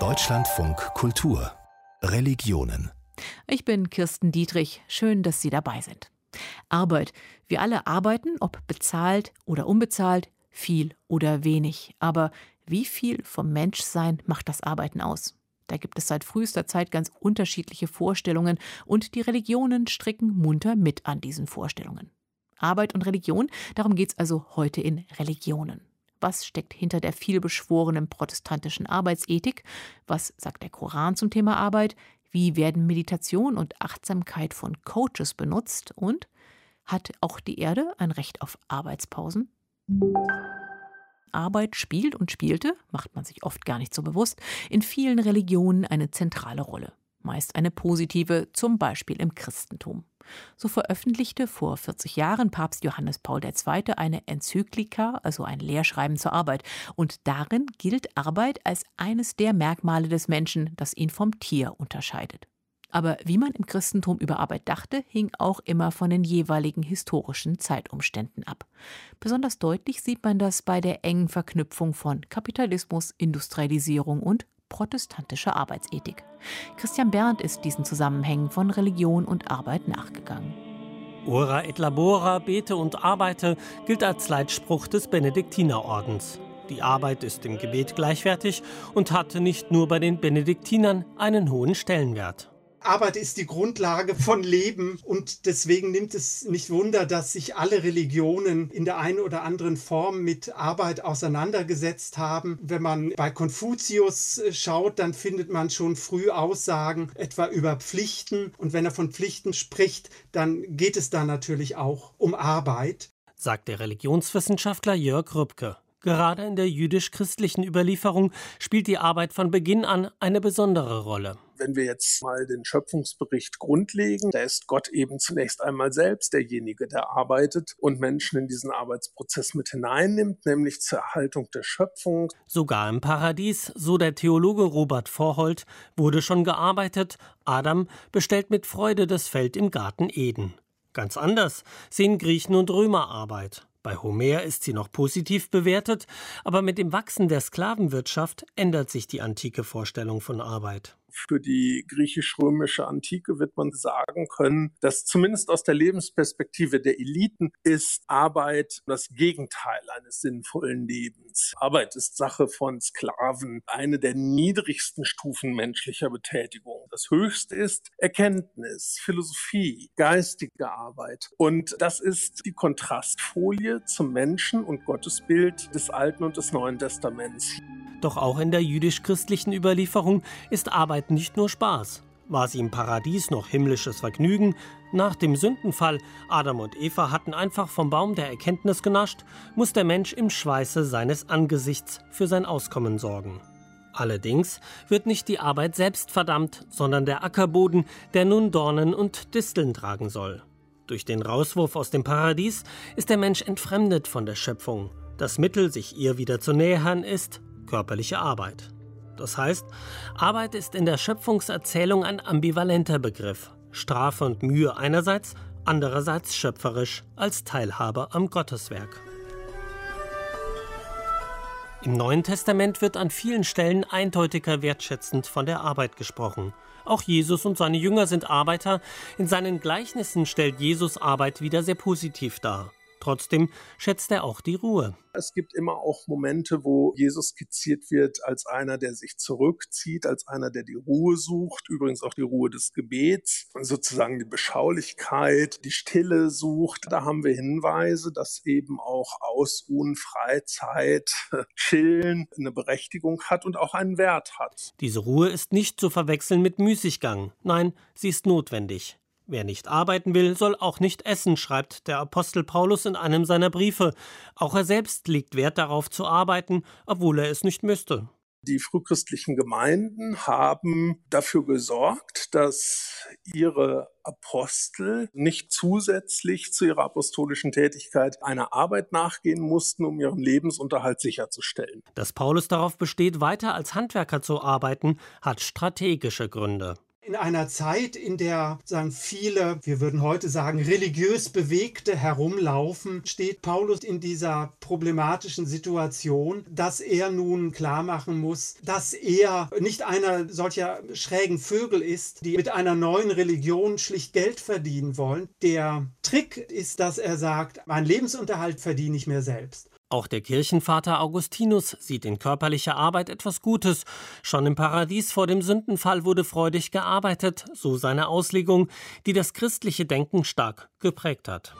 Deutschlandfunk Kultur Religionen Ich bin Kirsten Dietrich. Schön, dass Sie dabei sind. Arbeit. Wir alle arbeiten, ob bezahlt oder unbezahlt, viel oder wenig. Aber wie viel vom Menschsein macht das Arbeiten aus? Da gibt es seit frühester Zeit ganz unterschiedliche Vorstellungen und die Religionen stricken munter mit an diesen Vorstellungen. Arbeit und Religion, darum geht es also heute in Religionen. Was steckt hinter der vielbeschworenen protestantischen Arbeitsethik? Was sagt der Koran zum Thema Arbeit? Wie werden Meditation und Achtsamkeit von Coaches benutzt? Und hat auch die Erde ein Recht auf Arbeitspausen? Arbeit spielt und spielte, macht man sich oft gar nicht so bewusst, in vielen Religionen eine zentrale Rolle. Meist eine positive, zum Beispiel im Christentum. So veröffentlichte vor 40 Jahren Papst Johannes Paul II. eine Enzyklika, also ein Lehrschreiben zur Arbeit. Und darin gilt Arbeit als eines der Merkmale des Menschen, das ihn vom Tier unterscheidet. Aber wie man im Christentum über Arbeit dachte, hing auch immer von den jeweiligen historischen Zeitumständen ab. Besonders deutlich sieht man das bei der engen Verknüpfung von Kapitalismus, Industrialisierung und protestantischer Arbeitsethik. Christian Berndt ist diesen Zusammenhängen von Religion und Arbeit nachgegangen. Ora et labora, bete und arbeite gilt als Leitspruch des Benediktinerordens. Die Arbeit ist im Gebet gleichwertig und hatte nicht nur bei den Benediktinern einen hohen Stellenwert. Arbeit ist die Grundlage von Leben und deswegen nimmt es nicht Wunder, dass sich alle Religionen in der einen oder anderen Form mit Arbeit auseinandergesetzt haben. Wenn man bei Konfuzius äh, schaut, dann findet man schon früh Aussagen etwa über Pflichten und wenn er von Pflichten spricht, dann geht es da natürlich auch um Arbeit. Sagt der Religionswissenschaftler Jörg Rübke. Gerade in der jüdisch-christlichen Überlieferung spielt die Arbeit von Beginn an eine besondere Rolle. Wenn wir jetzt mal den Schöpfungsbericht grundlegen, da ist Gott eben zunächst einmal selbst derjenige, der arbeitet und Menschen in diesen Arbeitsprozess mit hineinnimmt, nämlich zur Erhaltung der Schöpfung. Sogar im Paradies, so der Theologe Robert Vorholt, wurde schon gearbeitet. Adam bestellt mit Freude das Feld im Garten Eden. Ganz anders sehen Griechen und Römer Arbeit. Bei Homer ist sie noch positiv bewertet, aber mit dem Wachsen der Sklavenwirtschaft ändert sich die antike Vorstellung von Arbeit für die griechisch-römische Antike wird man sagen können, dass zumindest aus der Lebensperspektive der Eliten ist Arbeit das Gegenteil eines sinnvollen Lebens. Arbeit ist Sache von Sklaven, eine der niedrigsten Stufen menschlicher Betätigung. Das höchste ist Erkenntnis, Philosophie, geistige Arbeit. Und das ist die Kontrastfolie zum Menschen und Gottesbild des Alten und des Neuen Testaments. Doch auch in der jüdisch-christlichen Überlieferung ist Arbeit nicht nur Spaß. War sie im Paradies noch himmlisches Vergnügen? Nach dem Sündenfall, Adam und Eva hatten einfach vom Baum der Erkenntnis genascht, muss der Mensch im Schweiße seines Angesichts für sein Auskommen sorgen. Allerdings wird nicht die Arbeit selbst verdammt, sondern der Ackerboden, der nun Dornen und Disteln tragen soll. Durch den Rauswurf aus dem Paradies ist der Mensch entfremdet von der Schöpfung. Das Mittel, sich ihr wieder zu nähern, ist körperliche Arbeit. Das heißt, Arbeit ist in der Schöpfungserzählung ein ambivalenter Begriff. Strafe und Mühe einerseits, andererseits schöpferisch als Teilhabe am Gotteswerk. Im Neuen Testament wird an vielen Stellen eindeutiger wertschätzend von der Arbeit gesprochen. Auch Jesus und seine Jünger sind Arbeiter. In seinen Gleichnissen stellt Jesus Arbeit wieder sehr positiv dar. Trotzdem schätzt er auch die Ruhe. Es gibt immer auch Momente, wo Jesus skizziert wird als einer, der sich zurückzieht, als einer, der die Ruhe sucht, übrigens auch die Ruhe des Gebets, sozusagen die Beschaulichkeit, die Stille sucht. Da haben wir Hinweise, dass eben auch Ausruhen, Freizeit, Chillen eine Berechtigung hat und auch einen Wert hat. Diese Ruhe ist nicht zu verwechseln mit Müßiggang. Nein, sie ist notwendig. Wer nicht arbeiten will, soll auch nicht essen, schreibt der Apostel Paulus in einem seiner Briefe. Auch er selbst legt Wert darauf zu arbeiten, obwohl er es nicht müsste. Die frühchristlichen Gemeinden haben dafür gesorgt, dass ihre Apostel nicht zusätzlich zu ihrer apostolischen Tätigkeit einer Arbeit nachgehen mussten, um ihren Lebensunterhalt sicherzustellen. Dass Paulus darauf besteht, weiter als Handwerker zu arbeiten, hat strategische Gründe. In einer Zeit, in der sagen viele, wir würden heute sagen, religiös Bewegte herumlaufen, steht Paulus in dieser problematischen Situation, dass er nun klar machen muss, dass er nicht einer solcher schrägen Vögel ist, die mit einer neuen Religion schlicht Geld verdienen wollen. Der Trick ist, dass er sagt, mein Lebensunterhalt verdiene ich mir selbst. Auch der Kirchenvater Augustinus sieht in körperlicher Arbeit etwas Gutes. Schon im Paradies vor dem Sündenfall wurde freudig gearbeitet, so seine Auslegung, die das christliche Denken stark geprägt hat.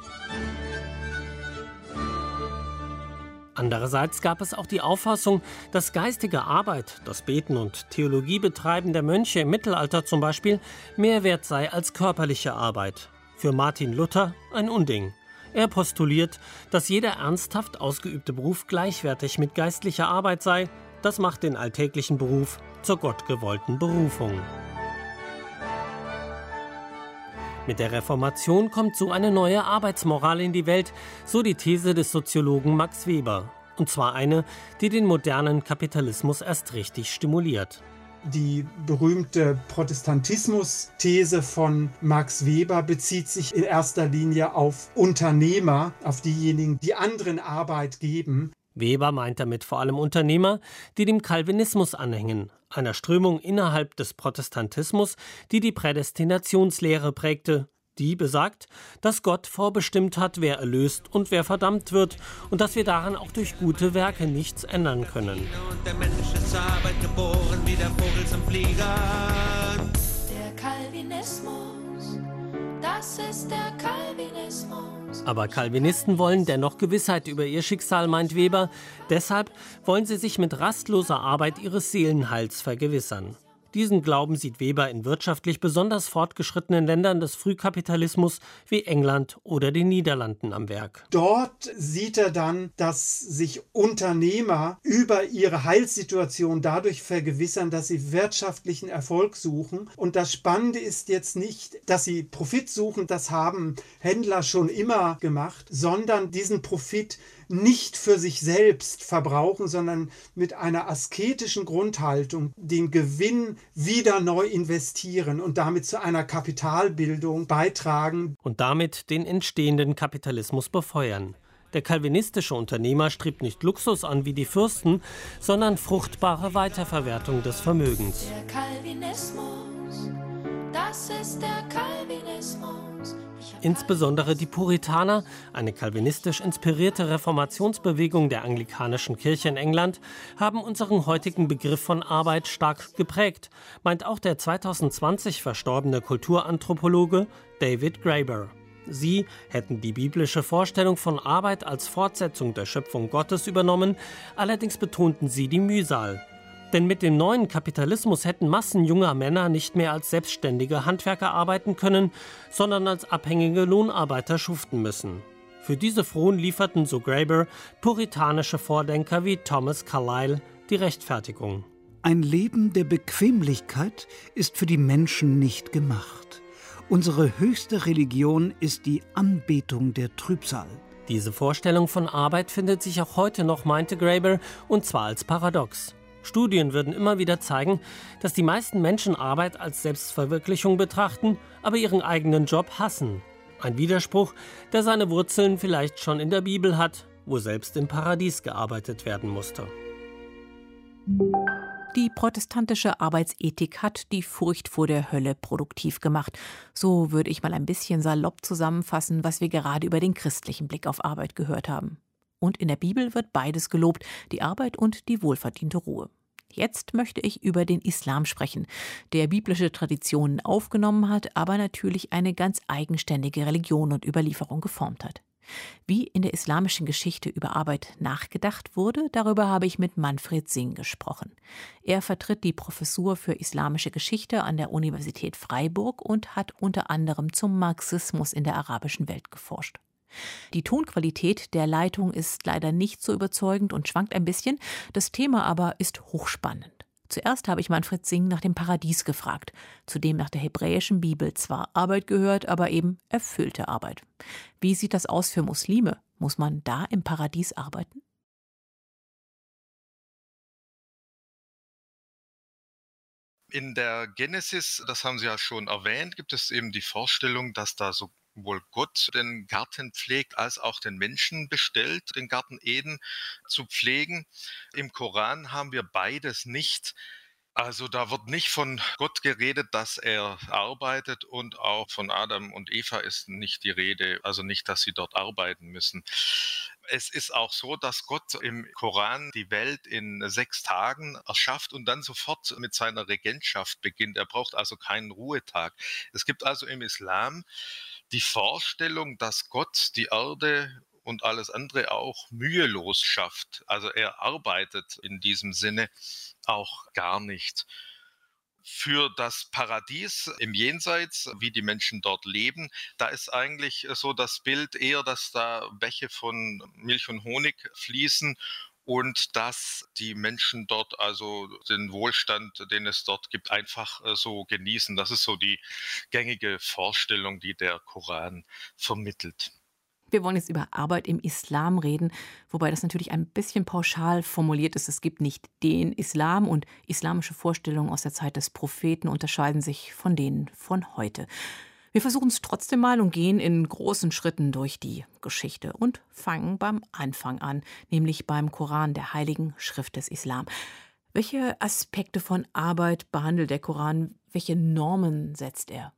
Andererseits gab es auch die Auffassung, dass geistige Arbeit, das Beten und Theologiebetreiben der Mönche im Mittelalter zum Beispiel, mehr wert sei als körperliche Arbeit. Für Martin Luther ein Unding. Er postuliert, dass jeder ernsthaft ausgeübte Beruf gleichwertig mit geistlicher Arbeit sei. Das macht den alltäglichen Beruf zur gottgewollten Berufung. Mit der Reformation kommt so eine neue Arbeitsmoral in die Welt, so die These des Soziologen Max Weber. Und zwar eine, die den modernen Kapitalismus erst richtig stimuliert die berühmte Protestantismus-These von Max Weber bezieht sich in erster Linie auf Unternehmer, auf diejenigen, die anderen Arbeit geben. Weber meint damit vor allem Unternehmer, die dem Calvinismus anhängen, einer Strömung innerhalb des Protestantismus, die die Prädestinationslehre prägte die besagt, dass Gott vorbestimmt hat, wer erlöst und wer verdammt wird und dass wir daran auch durch gute Werke nichts ändern können. der Mensch ist Arbeit geboren wie der Vogel zum Flieger. Der Calvinismus, das ist der Calvinismus. Aber Calvinisten wollen dennoch Gewissheit über ihr Schicksal, meint Weber. Deshalb wollen sie sich mit rastloser Arbeit ihres Seelenheils vergewissern. Diesen Glauben sieht Weber in wirtschaftlich besonders fortgeschrittenen Ländern des Frühkapitalismus wie England oder den Niederlanden am Werk. Dort sieht er dann, dass sich Unternehmer über ihre Heilssituation dadurch vergewissern, dass sie wirtschaftlichen Erfolg suchen. Und das Spannende ist jetzt nicht, dass sie Profit suchen, das haben Händler schon immer gemacht, sondern diesen Profit nicht für sich selbst verbrauchen, sondern mit einer asketischen Grundhaltung den Gewinn wieder neu investieren und damit zu einer Kapitalbildung beitragen. Und damit den entstehenden Kapitalismus befeuern. Der kalvinistische Unternehmer strebt nicht Luxus an wie die Fürsten, sondern fruchtbare Weiterverwertung des Vermögens. Der Calvinismus, das ist der Calvinismus. Insbesondere die Puritaner, eine kalvinistisch inspirierte Reformationsbewegung der anglikanischen Kirche in England, haben unseren heutigen Begriff von Arbeit stark geprägt, meint auch der 2020 verstorbene Kulturanthropologe David Graeber. Sie hätten die biblische Vorstellung von Arbeit als Fortsetzung der Schöpfung Gottes übernommen, allerdings betonten sie die Mühsal, denn mit dem neuen Kapitalismus hätten Massen junger Männer nicht mehr als selbstständige Handwerker arbeiten können, sondern als abhängige Lohnarbeiter schuften müssen. Für diese Frohen lieferten, so Graeber, puritanische Vordenker wie Thomas Carlyle die Rechtfertigung. Ein Leben der Bequemlichkeit ist für die Menschen nicht gemacht. Unsere höchste Religion ist die Anbetung der Trübsal. Diese Vorstellung von Arbeit findet sich auch heute noch, meinte Graeber, und zwar als Paradox. Studien würden immer wieder zeigen, dass die meisten Menschen Arbeit als Selbstverwirklichung betrachten, aber ihren eigenen Job hassen. Ein Widerspruch, der seine Wurzeln vielleicht schon in der Bibel hat, wo selbst im Paradies gearbeitet werden musste. Die protestantische Arbeitsethik hat die Furcht vor der Hölle produktiv gemacht. So würde ich mal ein bisschen salopp zusammenfassen, was wir gerade über den christlichen Blick auf Arbeit gehört haben. Und in der Bibel wird beides gelobt, die Arbeit und die wohlverdiente Ruhe. Jetzt möchte ich über den Islam sprechen, der biblische Traditionen aufgenommen hat, aber natürlich eine ganz eigenständige Religion und Überlieferung geformt hat. Wie in der islamischen Geschichte über Arbeit nachgedacht wurde, darüber habe ich mit Manfred Singh gesprochen. Er vertritt die Professur für islamische Geschichte an der Universität Freiburg und hat unter anderem zum Marxismus in der arabischen Welt geforscht. Die Tonqualität der Leitung ist leider nicht so überzeugend und schwankt ein bisschen, das Thema aber ist hochspannend. Zuerst habe ich Manfred Singh nach dem Paradies gefragt, zu dem nach der hebräischen Bibel zwar Arbeit gehört, aber eben erfüllte Arbeit. Wie sieht das aus für Muslime? Muss man da im Paradies arbeiten? In der Genesis, das haben Sie ja schon erwähnt, gibt es eben die Vorstellung, dass da sowohl Gott den Garten pflegt, als auch den Menschen bestellt, den Garten Eden zu pflegen. Im Koran haben wir beides nicht. Also da wird nicht von Gott geredet, dass er arbeitet und auch von Adam und Eva ist nicht die Rede, also nicht, dass sie dort arbeiten müssen. Es ist auch so, dass Gott im Koran die Welt in sechs Tagen erschafft und dann sofort mit seiner Regentschaft beginnt. Er braucht also keinen Ruhetag. Es gibt also im Islam die Vorstellung, dass Gott die Erde und alles andere auch mühelos schafft. Also er arbeitet in diesem Sinne auch gar nicht. Für das Paradies im Jenseits, wie die Menschen dort leben, da ist eigentlich so das Bild eher, dass da Bäche von Milch und Honig fließen und dass die Menschen dort also den Wohlstand, den es dort gibt, einfach äh, so genießen. Das ist so die gängige Vorstellung, die der Koran vermittelt. Wir wollen jetzt über Arbeit im Islam reden, wobei das natürlich ein bisschen pauschal formuliert ist. Es gibt nicht den Islam und islamische Vorstellungen aus der Zeit des Propheten unterscheiden sich von denen von heute. Wir versuchen es trotzdem mal und gehen in großen Schritten durch die Geschichte und fangen beim Anfang an, nämlich beim Koran, der heiligen Schrift des Islam. Welche Aspekte von Arbeit behandelt der Koran? Welche Normen setzt er?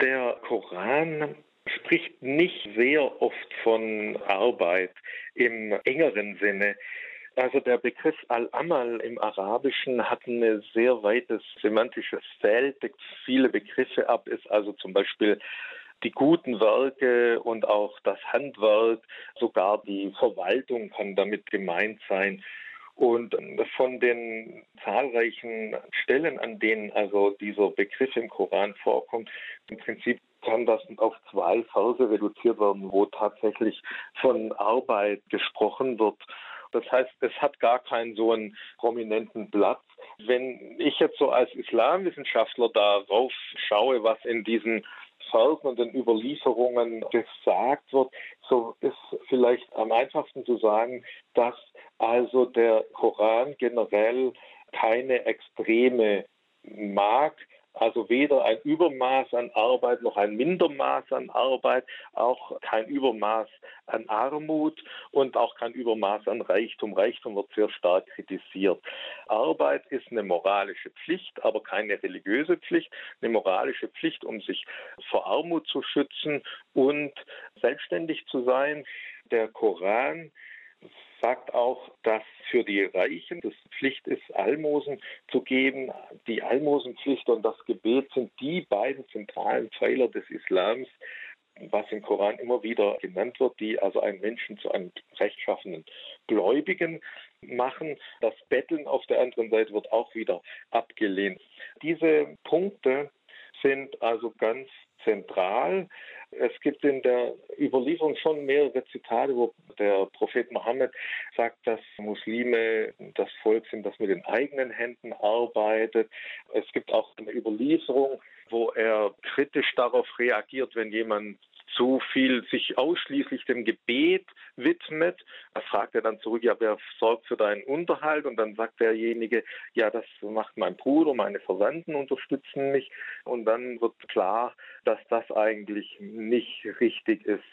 Der Koran spricht nicht sehr oft von Arbeit im engeren Sinne. Also der Begriff Al-Amal im Arabischen hat ein sehr weites semantisches Feld, deckt viele Begriffe ab, ist also zum Beispiel die guten Werke und auch das Handwerk, sogar die Verwaltung kann damit gemeint sein. Und von den zahlreichen Stellen, an denen also dieser Begriff im Koran vorkommt, im Prinzip kann das auf zwei Verse reduziert werden, wo tatsächlich von Arbeit gesprochen wird. Das heißt, es hat gar keinen so einen prominenten Platz. Wenn ich jetzt so als Islamwissenschaftler darauf schaue, was in diesen Versen und den Überlieferungen gesagt wird, so ist vielleicht am einfachsten zu sagen, dass also der Koran generell keine Extreme mag, also weder ein Übermaß an Arbeit noch ein Mindermaß an Arbeit, auch kein Übermaß an Armut und auch kein Übermaß an Reichtum. Reichtum wird sehr stark kritisiert. Arbeit ist eine moralische Pflicht, aber keine religiöse Pflicht. Eine moralische Pflicht, um sich vor Armut zu schützen und selbstständig zu sein. Der Koran sagt auch, dass für die Reichen das Pflicht ist, Almosen zu geben. Die Almosenpflicht und das Gebet sind die beiden zentralen Pfeiler des Islams, was im Koran immer wieder genannt wird, die also einen Menschen zu einem rechtschaffenen Gläubigen machen. Das Betteln auf der anderen Seite wird auch wieder abgelehnt. Diese Punkte sind also ganz zentral. Es gibt in der Überlieferung schon mehrere Zitate, wo der Prophet Mohammed sagt, dass Muslime das Volk sind, das mit den eigenen Händen arbeitet. Es gibt auch eine Überlieferung, wo er kritisch darauf reagiert, wenn jemand zu viel sich ausschließlich dem Gebet widmet. Da fragt er dann zurück, ja, wer sorgt für deinen Unterhalt? Und dann sagt derjenige, ja, das macht mein Bruder, meine Verwandten unterstützen mich. Und dann wird klar, dass das eigentlich nicht richtig ist,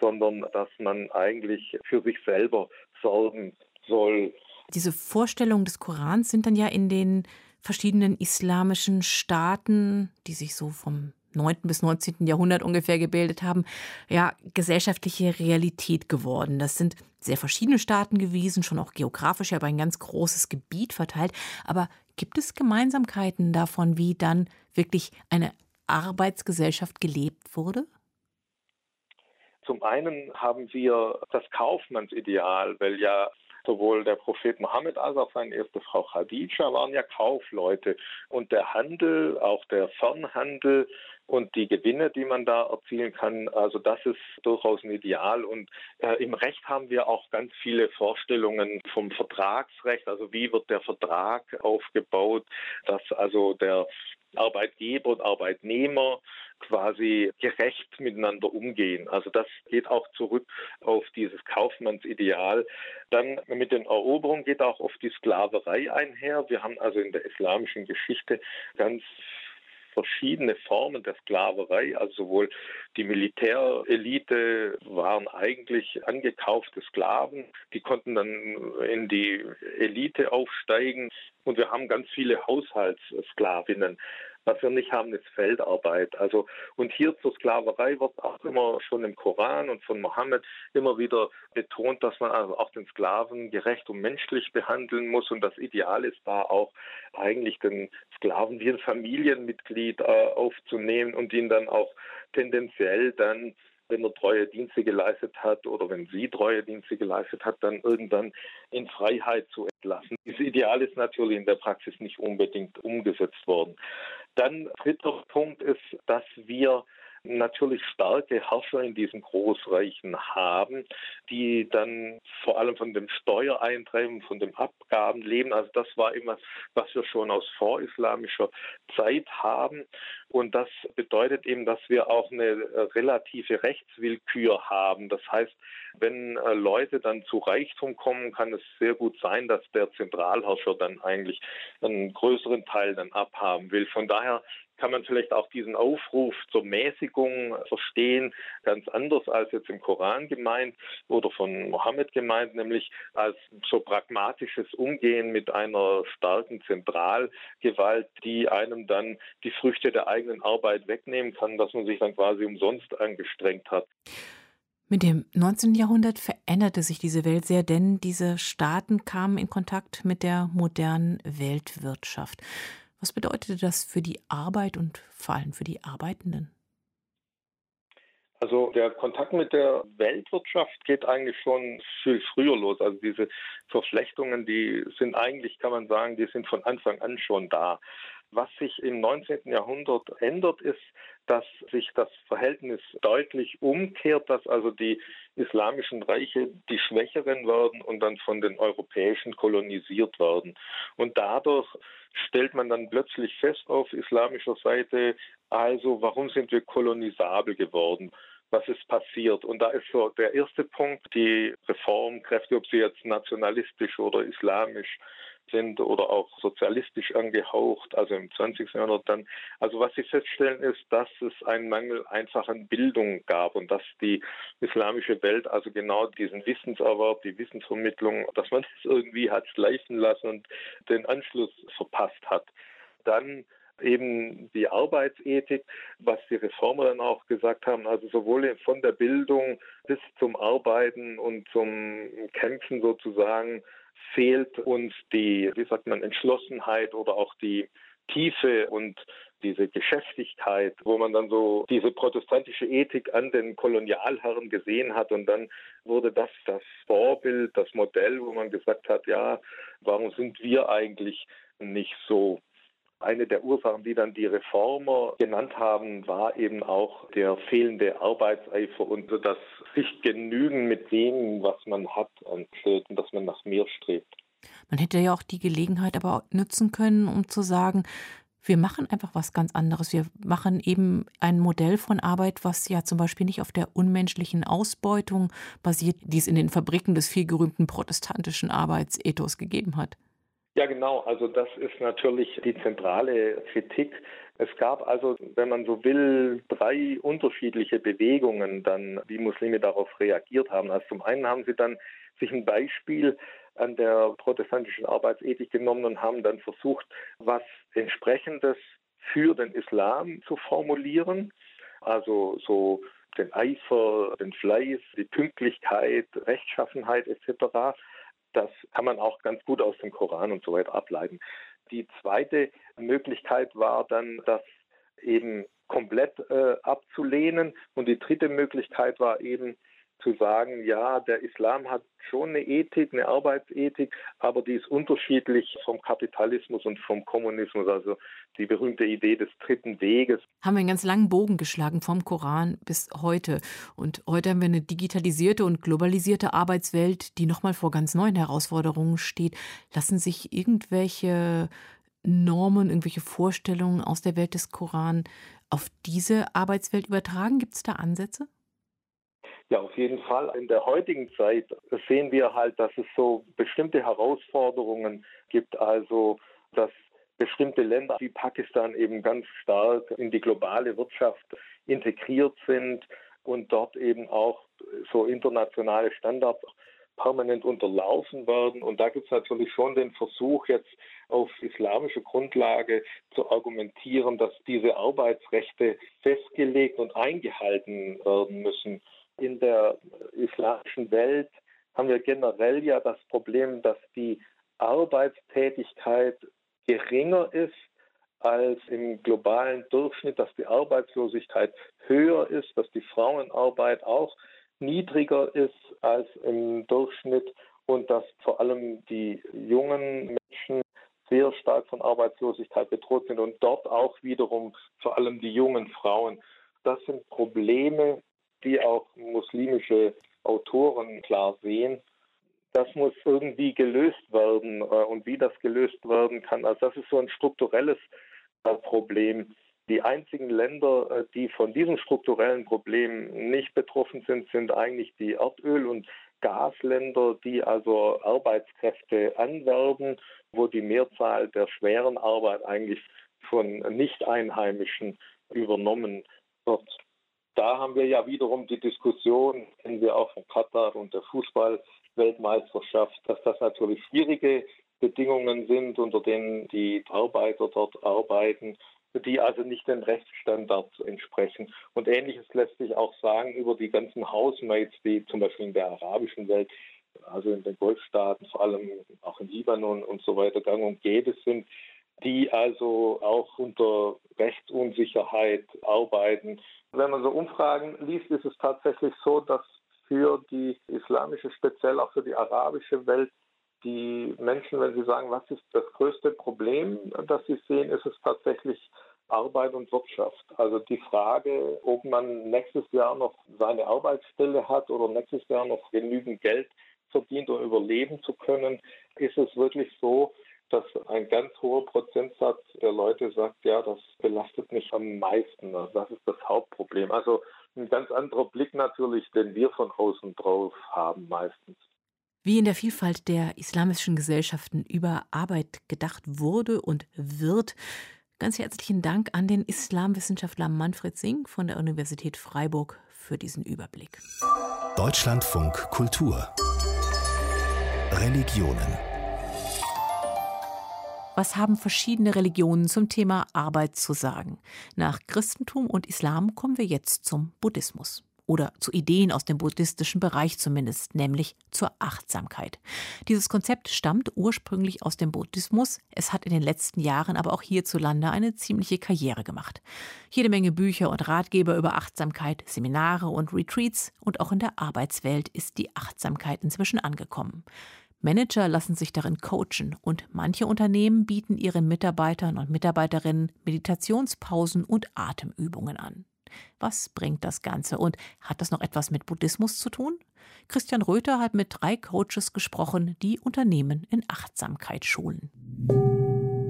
sondern dass man eigentlich für sich selber sorgen soll. Diese Vorstellungen des Korans sind dann ja in den verschiedenen islamischen Staaten, die sich so vom 9. bis 19. Jahrhundert ungefähr gebildet haben, ja, gesellschaftliche Realität geworden. Das sind sehr verschiedene Staaten gewesen, schon auch geografisch aber ein ganz großes Gebiet verteilt. Aber gibt es Gemeinsamkeiten davon, wie dann wirklich eine Arbeitsgesellschaft gelebt wurde? Zum einen haben wir das Kaufmannsideal, weil ja Sowohl der Prophet Mohammed als auch seine erste Frau Khadija waren ja Kaufleute. Und der Handel, auch der Fernhandel und die Gewinne, die man da erzielen kann. Also das ist durchaus ein Ideal. Und äh, im Recht haben wir auch ganz viele Vorstellungen vom Vertragsrecht. Also wie wird der Vertrag aufgebaut, dass also der Arbeitgeber und Arbeitnehmer quasi gerecht miteinander umgehen. Also das geht auch zurück auf dieses Kaufmannsideal. Dann mit den Eroberungen geht auch oft die Sklaverei einher. Wir haben also in der islamischen Geschichte ganz verschiedene Formen der Sklaverei. Also sowohl die Militärelite waren eigentlich angekaufte Sklaven, die konnten dann in die Elite aufsteigen. Und wir haben ganz viele Haushaltssklavinnen. Was wir nicht haben, ist Feldarbeit. Also, und hier zur Sklaverei wird auch immer schon im Koran und von Mohammed immer wieder betont, dass man also auch den Sklaven gerecht und menschlich behandeln muss. Und das Ideal ist da auch eigentlich den Sklaven wie ein Familienmitglied äh, aufzunehmen und ihn dann auch tendenziell dann wenn er treue Dienste geleistet hat oder wenn sie treue Dienste geleistet hat, dann irgendwann in Freiheit zu entlassen. Dieses Ideal ist natürlich in der Praxis nicht unbedingt umgesetzt worden. Dann dritter Punkt ist, dass wir natürlich starke Herrscher in diesen Großreichen haben, die dann vor allem von dem Steuereintreiben, von dem Abgaben leben. Also das war immer, was wir schon aus vorislamischer Zeit haben. Und das bedeutet eben, dass wir auch eine relative Rechtswillkür haben. Das heißt, wenn äh, Leute dann zu Reichtum kommen, kann es sehr gut sein, dass der Zentralherrscher dann eigentlich einen größeren Teil dann abhaben will. Von daher kann man vielleicht auch diesen Aufruf zur Mäßigung verstehen, ganz anders als jetzt im Koran gemeint oder von Mohammed gemeint, nämlich als so pragmatisches Umgehen mit einer starken Zentralgewalt, die einem dann die Früchte der eigenen Arbeit wegnehmen kann, dass man sich dann quasi umsonst angestrengt hat. Mit dem 19. Jahrhundert veränderte sich diese Welt sehr, denn diese Staaten kamen in Kontakt mit der modernen Weltwirtschaft. Was bedeutete das für die Arbeit und vor allem für die Arbeitenden? Also der Kontakt mit der Weltwirtschaft geht eigentlich schon viel früher los. Also diese Verflechtungen, die sind eigentlich, kann man sagen, die sind von Anfang an schon da. Was sich im 19. Jahrhundert ändert, ist, dass sich das Verhältnis deutlich umkehrt, dass also die islamischen Reiche die Schwächeren werden und dann von den europäischen kolonisiert werden. Und dadurch stellt man dann plötzlich fest auf islamischer Seite, also warum sind wir kolonisabel geworden? was ist passiert. Und da ist so der erste Punkt, die Reformkräfte, ob sie jetzt nationalistisch oder islamisch sind oder auch sozialistisch angehaucht, also im 20. Jahrhundert dann. Also was sie feststellen ist, dass es einen Mangel einfach an Bildung gab und dass die islamische Welt also genau diesen Wissenserwerb, die Wissensvermittlung, dass man es irgendwie hat schleifen lassen und den Anschluss verpasst hat. Dann eben die Arbeitsethik, was die Reformer dann auch gesagt haben, also sowohl von der Bildung bis zum Arbeiten und zum Kämpfen sozusagen fehlt uns die, wie sagt man, Entschlossenheit oder auch die Tiefe und diese Geschäftigkeit, wo man dann so diese protestantische Ethik an den Kolonialherren gesehen hat und dann wurde das das Vorbild, das Modell, wo man gesagt hat, ja, warum sind wir eigentlich nicht so eine der Ursachen, die dann die Reformer genannt haben, war eben auch der fehlende Arbeitseifer und das sich genügen mit dem, was man hat und dass man nach mehr strebt. Man hätte ja auch die Gelegenheit aber nutzen können, um zu sagen, wir machen einfach was ganz anderes. Wir machen eben ein Modell von Arbeit, was ja zum Beispiel nicht auf der unmenschlichen Ausbeutung basiert, die es in den Fabriken des vielgerühmten protestantischen Arbeitsethos gegeben hat. Ja, genau. Also das ist natürlich die zentrale Kritik. Es gab also, wenn man so will, drei unterschiedliche Bewegungen, dann wie Muslime darauf reagiert haben. Also zum einen haben sie dann sich ein Beispiel an der protestantischen Arbeitsethik genommen und haben dann versucht, was entsprechendes für den Islam zu formulieren. Also so den Eifer, den Fleiß, die Pünktlichkeit, Rechtschaffenheit etc. Das kann man auch ganz gut aus dem Koran und so weiter ableiten. Die zweite Möglichkeit war dann, das eben komplett äh, abzulehnen. Und die dritte Möglichkeit war eben zu sagen, ja, der Islam hat schon eine Ethik, eine Arbeitsethik, aber die ist unterschiedlich vom Kapitalismus und vom Kommunismus, also die berühmte Idee des dritten Weges. Haben wir einen ganz langen Bogen geschlagen vom Koran bis heute. Und heute haben wir eine digitalisierte und globalisierte Arbeitswelt, die nochmal vor ganz neuen Herausforderungen steht. Lassen sich irgendwelche Normen, irgendwelche Vorstellungen aus der Welt des Koran auf diese Arbeitswelt übertragen? Gibt es da Ansätze? Ja, auf jeden Fall. In der heutigen Zeit sehen wir halt, dass es so bestimmte Herausforderungen gibt. Also, dass bestimmte Länder wie Pakistan eben ganz stark in die globale Wirtschaft integriert sind und dort eben auch so internationale Standards permanent unterlaufen werden. Und da gibt es natürlich schon den Versuch, jetzt auf islamischer Grundlage zu argumentieren, dass diese Arbeitsrechte festgelegt und eingehalten werden müssen in der islamischen Welt haben wir generell ja das Problem, dass die Arbeitstätigkeit geringer ist als im globalen Durchschnitt, dass die Arbeitslosigkeit höher ist, dass die Frauenarbeit auch niedriger ist als im Durchschnitt und dass vor allem die jungen Menschen sehr stark von Arbeitslosigkeit bedroht sind und dort auch wiederum vor allem die jungen Frauen. Das sind Probleme, die auch muslimische Autoren klar sehen. Das muss irgendwie gelöst werden äh, und wie das gelöst werden kann. Also das ist so ein strukturelles äh, Problem. Die einzigen Länder, äh, die von diesem strukturellen Problem nicht betroffen sind, sind eigentlich die Erdöl- und Gasländer, die also Arbeitskräfte anwerben, wo die Mehrzahl der schweren Arbeit eigentlich von Nicht-Einheimischen übernommen wird da haben wir ja wiederum die Diskussion, kennen wir auch von Katar und der Fußball-Weltmeisterschaft, dass das natürlich schwierige Bedingungen sind, unter denen die Arbeiter dort arbeiten, die also nicht den Rechtsstandards entsprechen. Und ähnliches lässt sich auch sagen über die ganzen Housemates, die zum Beispiel in der arabischen Welt, also in den Golfstaaten, vor allem auch in Libanon und so weiter, gang und gäbe sind, die also auch unter Rechtsunsicherheit arbeiten wenn man so Umfragen liest, ist es tatsächlich so, dass für die islamische, speziell auch für die arabische Welt, die Menschen, wenn sie sagen, was ist das größte Problem, das sie sehen, ist es tatsächlich Arbeit und Wirtschaft. Also die Frage, ob man nächstes Jahr noch seine Arbeitsstelle hat oder nächstes Jahr noch genügend Geld verdient, um überleben zu können, ist es wirklich so, dass ein ganz hoher Prozentsatz der Leute sagt, ja, das belastet mich am meisten. Also das ist das Hauptproblem. Also ein ganz anderer Blick natürlich, den wir von außen drauf haben meistens. Wie in der Vielfalt der islamischen Gesellschaften über Arbeit gedacht wurde und wird. Ganz herzlichen Dank an den Islamwissenschaftler Manfred Singh von der Universität Freiburg für diesen Überblick. Deutschlandfunk Kultur Religionen was haben verschiedene Religionen zum Thema Arbeit zu sagen? Nach Christentum und Islam kommen wir jetzt zum Buddhismus. Oder zu Ideen aus dem buddhistischen Bereich zumindest, nämlich zur Achtsamkeit. Dieses Konzept stammt ursprünglich aus dem Buddhismus. Es hat in den letzten Jahren aber auch hierzulande eine ziemliche Karriere gemacht. Jede Menge Bücher und Ratgeber über Achtsamkeit, Seminare und Retreats und auch in der Arbeitswelt ist die Achtsamkeit inzwischen angekommen. Manager lassen sich darin coachen und manche Unternehmen bieten ihren Mitarbeitern und Mitarbeiterinnen Meditationspausen und Atemübungen an. Was bringt das Ganze und hat das noch etwas mit Buddhismus zu tun? Christian Röther hat mit drei Coaches gesprochen, die Unternehmen in Achtsamkeit schulen.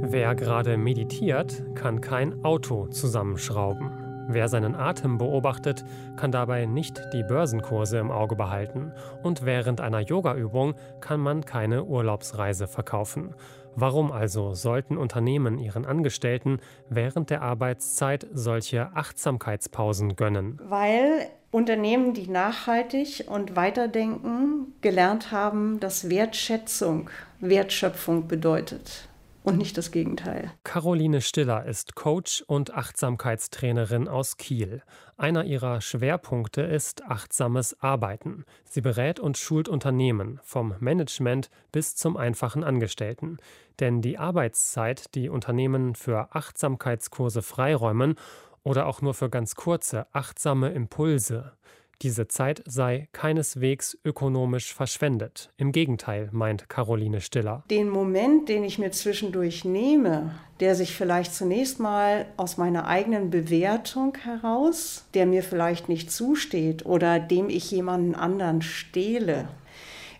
Wer gerade meditiert, kann kein Auto zusammenschrauben. Wer seinen Atem beobachtet, kann dabei nicht die Börsenkurse im Auge behalten und während einer Yogaübung kann man keine Urlaubsreise verkaufen. Warum also sollten Unternehmen ihren Angestellten während der Arbeitszeit solche Achtsamkeitspausen gönnen? Weil Unternehmen, die nachhaltig und weiterdenken, gelernt haben, dass Wertschätzung Wertschöpfung bedeutet und nicht das Gegenteil. Caroline Stiller ist Coach und Achtsamkeitstrainerin aus Kiel. Einer ihrer Schwerpunkte ist achtsames Arbeiten. Sie berät und schult Unternehmen, vom Management bis zum einfachen Angestellten. Denn die Arbeitszeit, die Unternehmen für Achtsamkeitskurse freiräumen oder auch nur für ganz kurze achtsame Impulse, Diese Zeit sei keineswegs ökonomisch verschwendet. Im Gegenteil, meint Caroline Stiller. Den Moment, den ich mir zwischendurch nehme, der sich vielleicht zunächst mal aus meiner eigenen Bewertung heraus, der mir vielleicht nicht zusteht oder dem ich jemanden anderen stehle,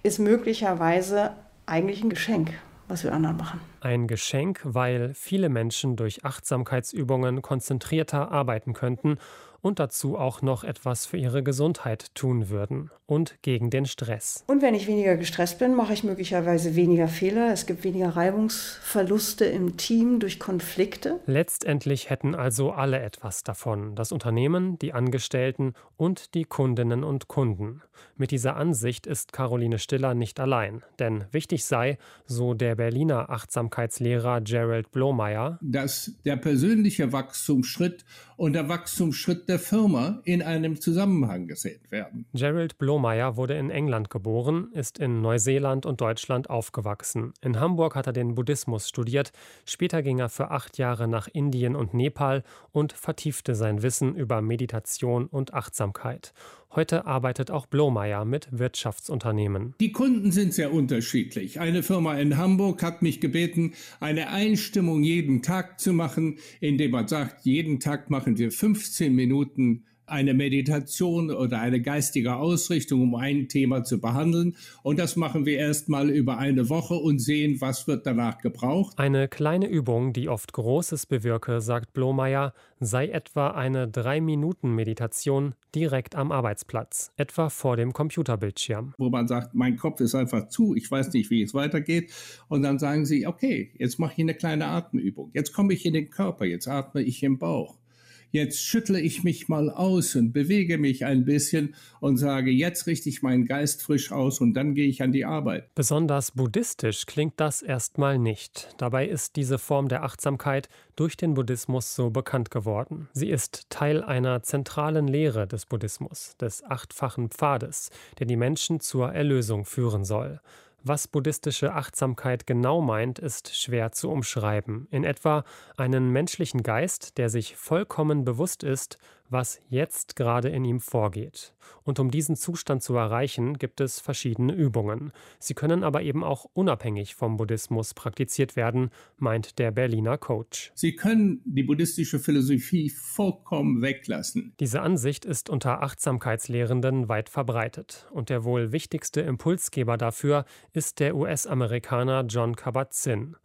ist möglicherweise eigentlich ein Geschenk, was wir anderen machen. Ein Geschenk, weil viele Menschen durch Achtsamkeitsübungen konzentrierter arbeiten könnten und dazu auch noch etwas für ihre Gesundheit tun würden und gegen den Stress. Und wenn ich weniger gestresst bin, mache ich möglicherweise weniger Fehler. Es gibt weniger Reibungsverluste im Team durch Konflikte. Letztendlich hätten also alle etwas davon. Das Unternehmen, die Angestellten und die Kundinnen und Kunden. Mit dieser Ansicht ist Caroline Stiller nicht allein. Denn wichtig sei, so der Berliner Achtsamkeitslehrer Gerald Blomeyer, dass der persönliche Wachstumsschritt und der Wachstumsschritt der Firma in einem Zusammenhang gesehen werden. Gerald Blomeyer wurde in England geboren, ist in Neuseeland und Deutschland aufgewachsen. In Hamburg hat er den Buddhismus studiert, später ging er für acht Jahre nach Indien und Nepal und vertiefte sein Wissen über Meditation und Achtsamkeit. Heute arbeitet auch Blomeyer mit Wirtschaftsunternehmen. Die Kunden sind sehr unterschiedlich. Eine Firma in Hamburg hat mich gebeten, eine Einstimmung jeden Tag zu machen, indem man sagt, jeden Tag machen wir 15 Minuten eine Meditation oder eine geistige Ausrichtung, um ein Thema zu behandeln. Und das machen wir erstmal über eine Woche und sehen, was wird danach gebraucht. Eine kleine Übung, die oft Großes bewirke, sagt Blomeyer, sei etwa eine Drei-Minuten-Meditation direkt am Arbeitsplatz, etwa vor dem Computerbildschirm. Wo man sagt, mein Kopf ist einfach zu, ich weiß nicht, wie es weitergeht. Und dann sagen sie, okay, jetzt mache ich eine kleine Atemübung. Jetzt komme ich in den Körper, jetzt atme ich im Bauch. Jetzt schüttle ich mich mal aus und bewege mich ein bisschen und sage, jetzt richte ich meinen Geist frisch aus und dann gehe ich an die Arbeit. Besonders buddhistisch klingt das erstmal nicht. Dabei ist diese Form der Achtsamkeit durch den Buddhismus so bekannt geworden. Sie ist Teil einer zentralen Lehre des Buddhismus, des achtfachen Pfades, der die Menschen zur Erlösung führen soll. Was buddhistische Achtsamkeit genau meint, ist schwer zu umschreiben. In etwa einen menschlichen Geist, der sich vollkommen bewusst ist, was jetzt gerade in ihm vorgeht. Und um diesen Zustand zu erreichen, gibt es verschiedene Übungen. Sie können aber eben auch unabhängig vom Buddhismus praktiziert werden, meint der Berliner Coach. Sie können die buddhistische Philosophie vollkommen weglassen. Diese Ansicht ist unter Achtsamkeitslehrenden weit verbreitet. Und der wohl wichtigste Impulsgeber dafür ist der US-Amerikaner John Kabat-Zinn.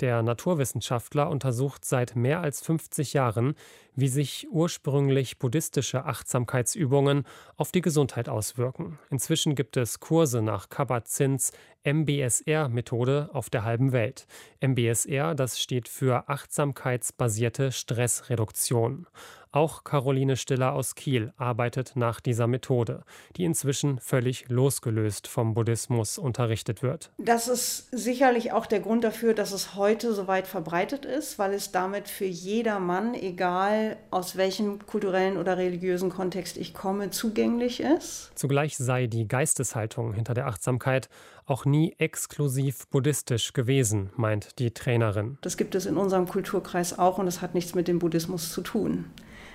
Der Naturwissenschaftler untersucht seit mehr als 50 Jahren, wie sich ursprünglich buddhistische Achtsamkeitsübungen auf die Gesundheit auswirken. Inzwischen gibt es Kurse nach Kabat-Zins MBSR-Methode auf der halben Welt. MBSR, das steht für achtsamkeitsbasierte Stressreduktion. Auch Caroline Stiller aus Kiel arbeitet nach dieser Methode, die inzwischen völlig losgelöst vom Buddhismus unterrichtet wird. Das ist sicherlich auch der Grund dafür, dass es heute so weit verbreitet ist, weil es damit für jedermann, egal aus welchem kulturellen oder religiösen Kontext ich komme, zugänglich ist. Zugleich sei die Geisteshaltung hinter der Achtsamkeit auch nie exklusiv buddhistisch gewesen, meint die Trainerin. Das gibt es in unserem Kulturkreis auch und es hat nichts mit dem Buddhismus zu tun.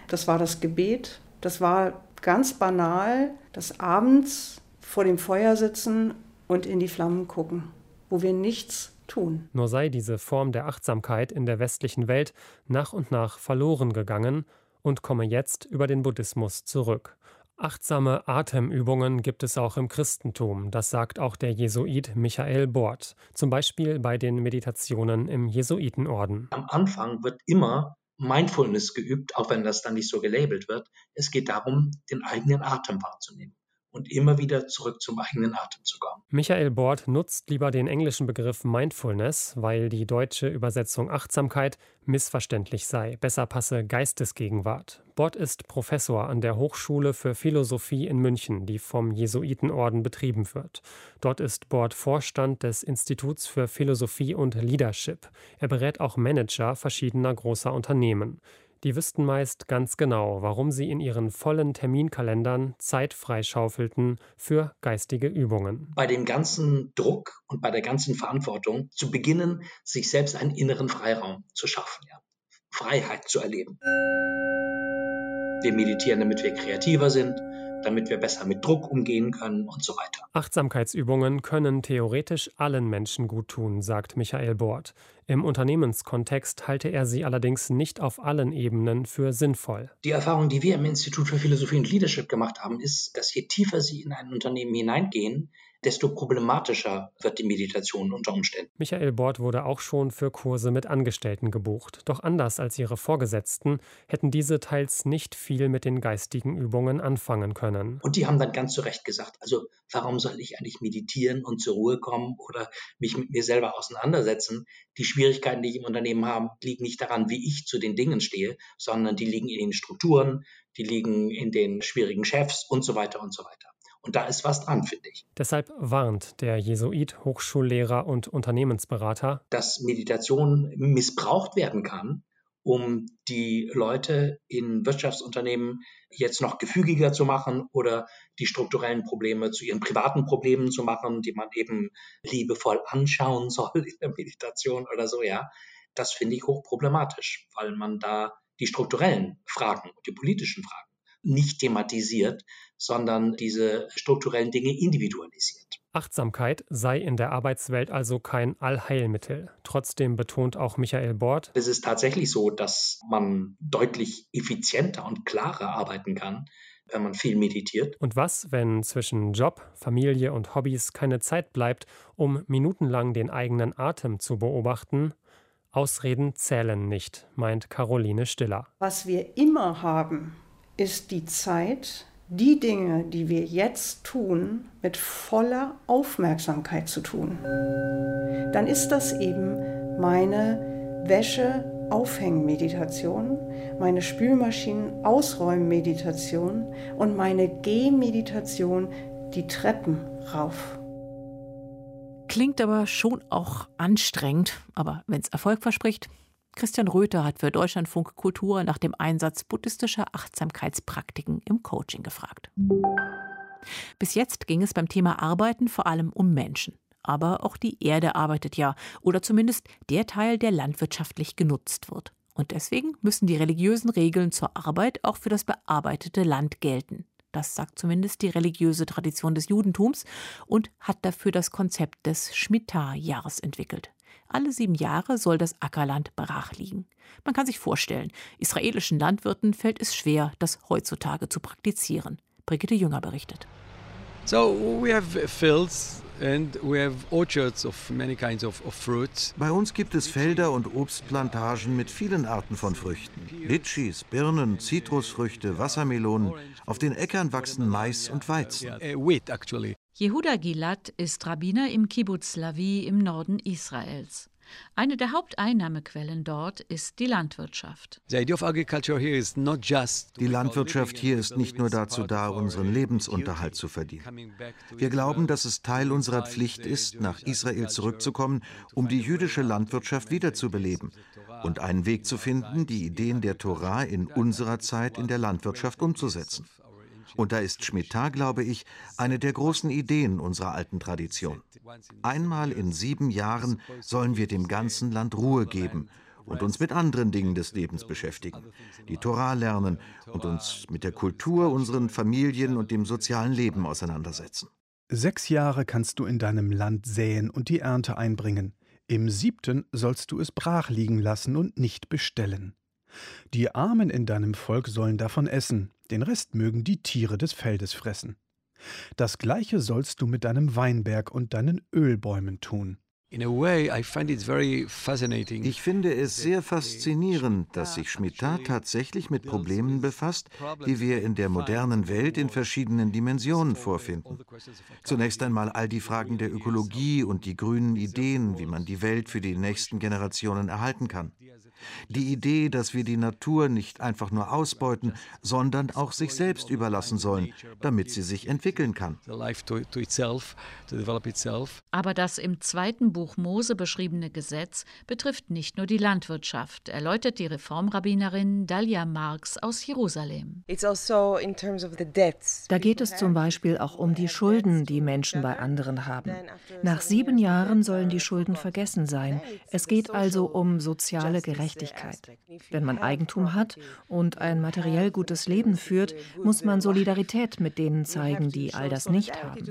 Das war das Gebet. Das war ganz banal das abends vor dem Feuer sitzen und in die Flammen gucken, wo wir nichts tun. Nur sei diese Form der Achtsamkeit in der westlichen Welt nach und nach verloren gegangen und komme jetzt über den Buddhismus zurück. Achtsame Atemübungen gibt es auch im Christentum, das sagt auch der Jesuit Michael Bort, zum Beispiel bei den Meditationen im Jesuitenorden. Am Anfang wird immer Mindfulness geübt, auch wenn das dann nicht so gelabelt wird. Es geht darum, den eigenen Atem wahrzunehmen und immer wieder zurück zum eigenen Atem zu kommen. Michael Bord nutzt lieber den englischen Begriff Mindfulness, weil die deutsche Übersetzung Achtsamkeit missverständlich sei. Besser passe Geistesgegenwart. Bord ist Professor an der Hochschule für Philosophie in München, die vom Jesuitenorden betrieben wird. Dort ist Bord Vorstand des Instituts für Philosophie und Leadership. Er berät auch Manager verschiedener großer Unternehmen. Die wüssten meist ganz genau, warum sie in ihren vollen Terminkalendern Zeit freischaufelten für geistige Übungen. Bei dem ganzen Druck und bei der ganzen Verantwortung zu beginnen, sich selbst einen inneren Freiraum zu schaffen, ja. Freiheit zu erleben. Wir meditieren, damit wir kreativer sind. Damit wir besser mit Druck umgehen können und so weiter. Achtsamkeitsübungen können theoretisch allen Menschen gut tun, sagt Michael Bort. Im Unternehmenskontext halte er sie allerdings nicht auf allen Ebenen für sinnvoll. Die Erfahrung, die wir im Institut für Philosophie und Leadership gemacht haben, ist, dass je tiefer Sie in ein Unternehmen hineingehen, desto problematischer wird die Meditation unter Umständen. Michael Bort wurde auch schon für Kurse mit Angestellten gebucht. Doch anders als ihre Vorgesetzten hätten diese teils nicht viel mit den geistigen Übungen anfangen können. Und die haben dann ganz zu Recht gesagt, also warum soll ich eigentlich meditieren und zur Ruhe kommen oder mich mit mir selber auseinandersetzen? Die Schwierigkeiten, die ich im Unternehmen habe, liegen nicht daran, wie ich zu den Dingen stehe, sondern die liegen in den Strukturen, die liegen in den schwierigen Chefs und so weiter und so weiter. Und da ist was dran, finde ich. Deshalb warnt der Jesuit, Hochschullehrer und Unternehmensberater, dass Meditation missbraucht werden kann, um die Leute in Wirtschaftsunternehmen jetzt noch gefügiger zu machen oder die strukturellen Probleme zu ihren privaten Problemen zu machen, die man eben liebevoll anschauen soll in der Meditation oder so, ja. Das finde ich hochproblematisch, weil man da die strukturellen Fragen und die politischen Fragen nicht thematisiert, sondern diese strukturellen Dinge individualisiert. Achtsamkeit sei in der Arbeitswelt also kein Allheilmittel. Trotzdem betont auch Michael Bort, es ist tatsächlich so, dass man deutlich effizienter und klarer arbeiten kann, wenn man viel meditiert. Und was, wenn zwischen Job, Familie und Hobbys keine Zeit bleibt, um minutenlang den eigenen Atem zu beobachten? Ausreden zählen nicht, meint Caroline Stiller. Was wir immer haben, ist die Zeit, die Dinge, die wir jetzt tun, mit voller Aufmerksamkeit zu tun. Dann ist das eben meine Wäsche-Aufhängen-Meditation, meine Spülmaschinen-Ausräumen-Meditation und meine Gehmeditation, die Treppen rauf. Klingt aber schon auch anstrengend, aber wenn es Erfolg verspricht, Christian Röther hat für Deutschlandfunk Kultur nach dem Einsatz buddhistischer Achtsamkeitspraktiken im Coaching gefragt. Bis jetzt ging es beim Thema Arbeiten vor allem um Menschen. Aber auch die Erde arbeitet ja, oder zumindest der Teil, der landwirtschaftlich genutzt wird. Und deswegen müssen die religiösen Regeln zur Arbeit auch für das bearbeitete Land gelten. Das sagt zumindest die religiöse Tradition des Judentums und hat dafür das Konzept des Shemitah-Jahres entwickelt. Alle sieben Jahre soll das Ackerland brach liegen. Man kann sich vorstellen, israelischen Landwirten fällt es schwer, das heutzutage zu praktizieren. Brigitte Jünger berichtet. So we have fields and we have orchards of many kinds of, of fruits. Bei uns gibt es Felder und Obstplantagen mit vielen Arten von Früchten. Litschis, Birnen, Zitrusfrüchte, Wassermelonen. Auf den Äckern wachsen Mais und Weizen. Wheat actually. Jehuda Gilad ist Rabbiner im Kibbutz Lavi im Norden Israels. Eine der Haupteinnahmequellen dort ist die Landwirtschaft. Die Landwirtschaft hier ist nicht nur dazu da, unseren Lebensunterhalt zu verdienen. Wir glauben, dass es Teil unserer Pflicht ist, nach Israel zurückzukommen, um die jüdische Landwirtschaft wiederzubeleben und einen Weg zu finden, die Ideen der Torah in unserer Zeit in der Landwirtschaft umzusetzen. Und da ist Schmittah, glaube ich, eine der großen Ideen unserer alten Tradition. Einmal in sieben Jahren sollen wir dem ganzen Land Ruhe geben und uns mit anderen Dingen des Lebens beschäftigen, die Torah lernen und uns mit der Kultur, unseren Familien und dem sozialen Leben auseinandersetzen. Sechs Jahre kannst du in deinem Land säen und die Ernte einbringen. Im siebten sollst du es brach liegen lassen und nicht bestellen. Die Armen in deinem Volk sollen davon essen, den Rest mögen die Tiere des Feldes fressen. Das gleiche sollst du mit deinem Weinberg und deinen Ölbäumen tun. Ich finde es sehr faszinierend, dass sich Schmittah tatsächlich mit Problemen befasst, die wir in der modernen Welt in verschiedenen Dimensionen vorfinden. Zunächst einmal all die Fragen der Ökologie und die grünen Ideen, wie man die Welt für die nächsten Generationen erhalten kann. Die Idee, dass wir die Natur nicht einfach nur ausbeuten, sondern auch sich selbst überlassen sollen, damit sie sich entwickeln kann. Aber das im zweiten Buch Mose beschriebene Gesetz betrifft nicht nur die Landwirtschaft, erläutert die Reformrabbinerin Dalia Marx aus Jerusalem. Also da geht es zum Beispiel auch um die Schulden, die Menschen bei anderen haben. Nach sieben Jahren sollen die Schulden vergessen sein. Es geht also um soziale Gerechtigkeit Gerechtigkeit. Wenn man Eigentum hat und ein materiell gutes Leben führt, muss man Solidarität mit denen zeigen, die all das nicht haben.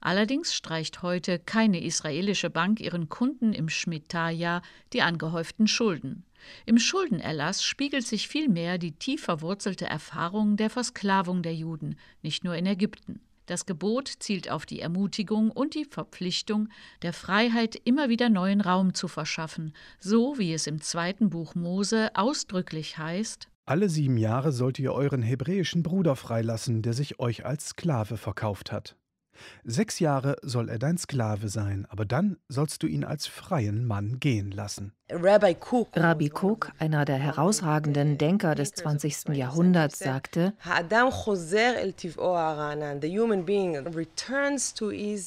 Allerdings streicht heute keine israelische Bank ihren Kunden im Schmittah-Jahr die angehäuften Schulden. Im Schuldenerlass spiegelt sich vielmehr die tief verwurzelte Erfahrung der Versklavung der Juden, nicht nur in Ägypten. Das Gebot zielt auf die Ermutigung und die Verpflichtung, der Freiheit immer wieder neuen Raum zu verschaffen, so wie es im zweiten Buch Mose ausdrücklich heißt Alle sieben Jahre sollt ihr euren hebräischen Bruder freilassen, der sich euch als Sklave verkauft hat. Sechs Jahre soll er dein Sklave sein, aber dann sollst du ihn als freien Mann gehen lassen. Rabbi Cook, Rabbi Cook einer der herausragenden Denker des 20. Jahrhunderts, sagte,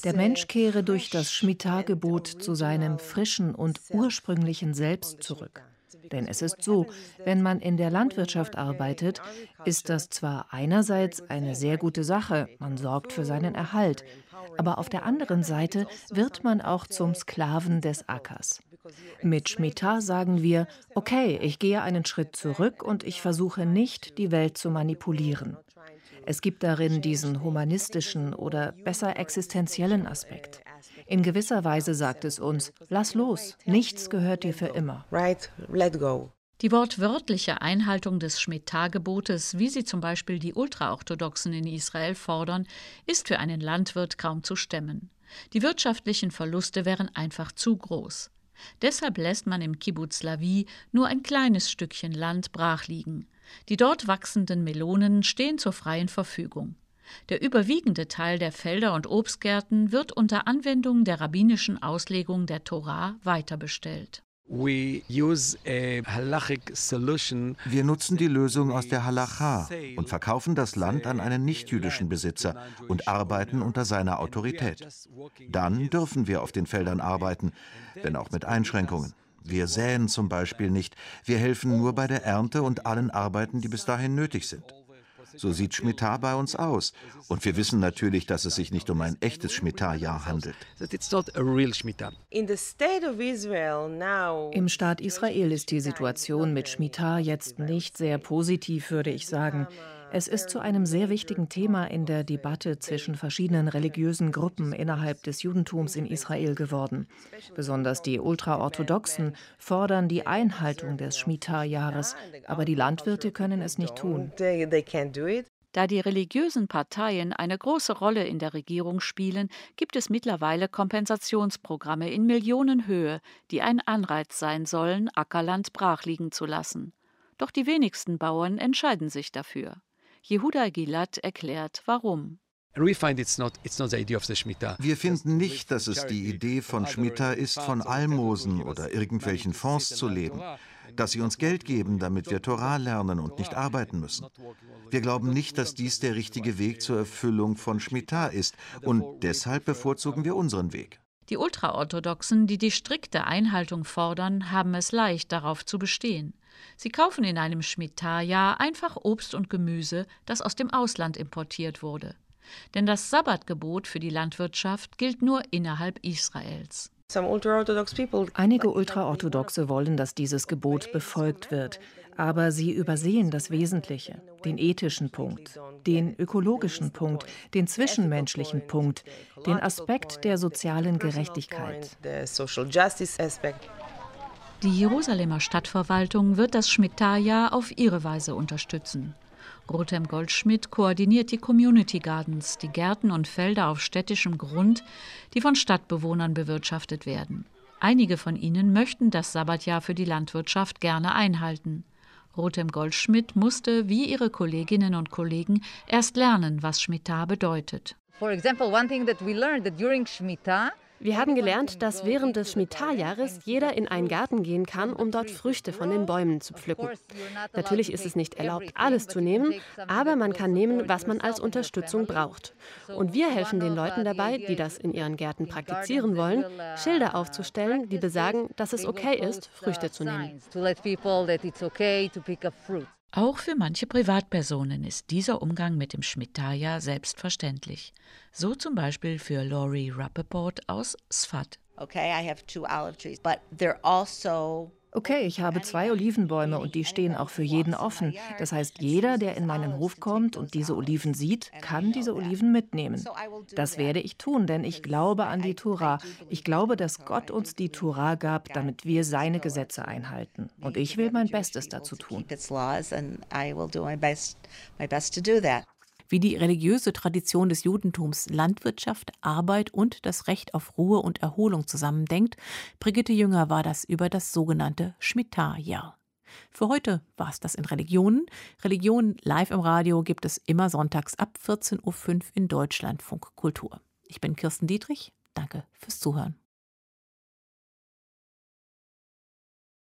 der Mensch kehre durch das Shemitah-Gebot zu seinem frischen und ursprünglichen Selbst zurück. Denn es ist so, wenn man in der Landwirtschaft arbeitet, ist das zwar einerseits eine sehr gute Sache, man sorgt für seinen Erhalt, aber auf der anderen Seite wird man auch zum Sklaven des Ackers. Mit Schmittah sagen wir, okay, ich gehe einen Schritt zurück und ich versuche nicht, die Welt zu manipulieren. Es gibt darin diesen humanistischen oder besser existenziellen Aspekt. In gewisser Weise sagt es uns, lass los, nichts gehört dir für immer. Right, let go. Die wortwörtliche Einhaltung des Schmittah-Gebotes, wie sie zum Beispiel die Ultraorthodoxen in Israel fordern, ist für einen Landwirt kaum zu stemmen. Die wirtschaftlichen Verluste wären einfach zu groß. Deshalb lässt man im Kibbutz Lavi nur ein kleines Stückchen Land brach liegen. Die dort wachsenden Melonen stehen zur freien Verfügung. Der überwiegende Teil der Felder und Obstgärten wird unter Anwendung der rabbinischen Auslegung der Tora weiterbestellt. Wir nutzen die Lösung aus der Halacha und verkaufen das Land an einen nichtjüdischen Besitzer und arbeiten unter seiner Autorität. Dann dürfen wir auf den Feldern arbeiten, wenn auch mit Einschränkungen. Wir säen zum Beispiel nicht, wir helfen nur bei der Ernte und allen Arbeiten, die bis dahin nötig sind. So sieht Schmittah bei uns aus. Und wir wissen natürlich, dass es sich nicht um ein echtes Schmittah-Jahr handelt. Im Staat Israel ist die Situation mit Schmittah jetzt nicht sehr positiv, würde ich sagen. Es ist zu einem sehr wichtigen Thema in der Debatte zwischen verschiedenen religiösen Gruppen innerhalb des Judentums in Israel geworden. Besonders die Ultraorthodoxen fordern die Einhaltung des Shemitah-Jahres, aber die Landwirte können es nicht tun. Da die religiösen Parteien eine große Rolle in der Regierung spielen, gibt es mittlerweile Kompensationsprogramme in Millionenhöhe, die ein Anreiz sein sollen, Ackerland brachliegen zu lassen. Doch die wenigsten Bauern entscheiden sich dafür. Jehuda Gilad erklärt, warum. Wir finden nicht, dass es die Idee von Schmitta ist, von Almosen oder irgendwelchen Fonds zu leben, dass sie uns Geld geben, damit wir Torah lernen und nicht arbeiten müssen. Wir glauben nicht, dass dies der richtige Weg zur Erfüllung von Schmitta ist und deshalb bevorzugen wir unseren Weg. Die Ultraorthodoxen, die die strikte Einhaltung fordern, haben es leicht, darauf zu bestehen. Sie kaufen in einem Schmittah-Jahr einfach Obst und Gemüse, das aus dem Ausland importiert wurde. Denn das Sabbatgebot für die Landwirtschaft gilt nur innerhalb Israels. Einige Ultraorthodoxe wollen, dass dieses Gebot befolgt wird, aber sie übersehen das Wesentliche, den ethischen Punkt, den ökologischen Punkt, den zwischenmenschlichen Punkt, den Aspekt der sozialen Gerechtigkeit. Die Jerusalemer Stadtverwaltung wird das Schmittah-Jahr auf ihre Weise unterstützen. Rotem Goldschmidt koordiniert die Community Gardens, die Gärten und Felder auf städtischem Grund, die von Stadtbewohnern bewirtschaftet werden. Einige von ihnen möchten das Sabbatjahr für die Landwirtschaft gerne einhalten. Rotem Goldschmidt musste, wie ihre Kolleginnen und Kollegen, erst lernen, was Schmittah bedeutet. For example, one thing that we learned that during Schmittah wir haben gelernt, dass während des Schmittah-Jahres jeder in einen Garten gehen kann, um dort Früchte von den Bäumen zu pflücken. Natürlich ist es nicht erlaubt, alles zu nehmen, aber man kann nehmen, was man als Unterstützung braucht. Und wir helfen den Leuten dabei, die das in ihren Gärten praktizieren wollen, Schilder aufzustellen, die besagen, dass es okay ist, Früchte zu nehmen. Auch für manche Privatpersonen ist dieser Umgang mit dem Schmittaya selbstverständlich. So zum Beispiel für Laurie Rappaport aus Sfat. Okay, I have two olive trees, but they're also Okay, ich habe zwei Olivenbäume und die stehen auch für jeden offen. Das heißt, jeder, der in meinen Hof kommt und diese Oliven sieht, kann diese Oliven mitnehmen. Das werde ich tun, denn ich glaube an die Tura. Ich glaube, dass Gott uns die Tura gab, damit wir seine Gesetze einhalten. Und ich will mein Bestes dazu tun wie die religiöse Tradition des Judentums Landwirtschaft, Arbeit und das Recht auf Ruhe und Erholung zusammendenkt. Brigitte Jünger war das über das sogenannte Schmittah-Jahr. Für heute war es das in Religionen. Religionen live im Radio gibt es immer sonntags ab 14.05 Uhr in Deutschlandfunk Kultur. Ich bin Kirsten Dietrich. Danke fürs Zuhören.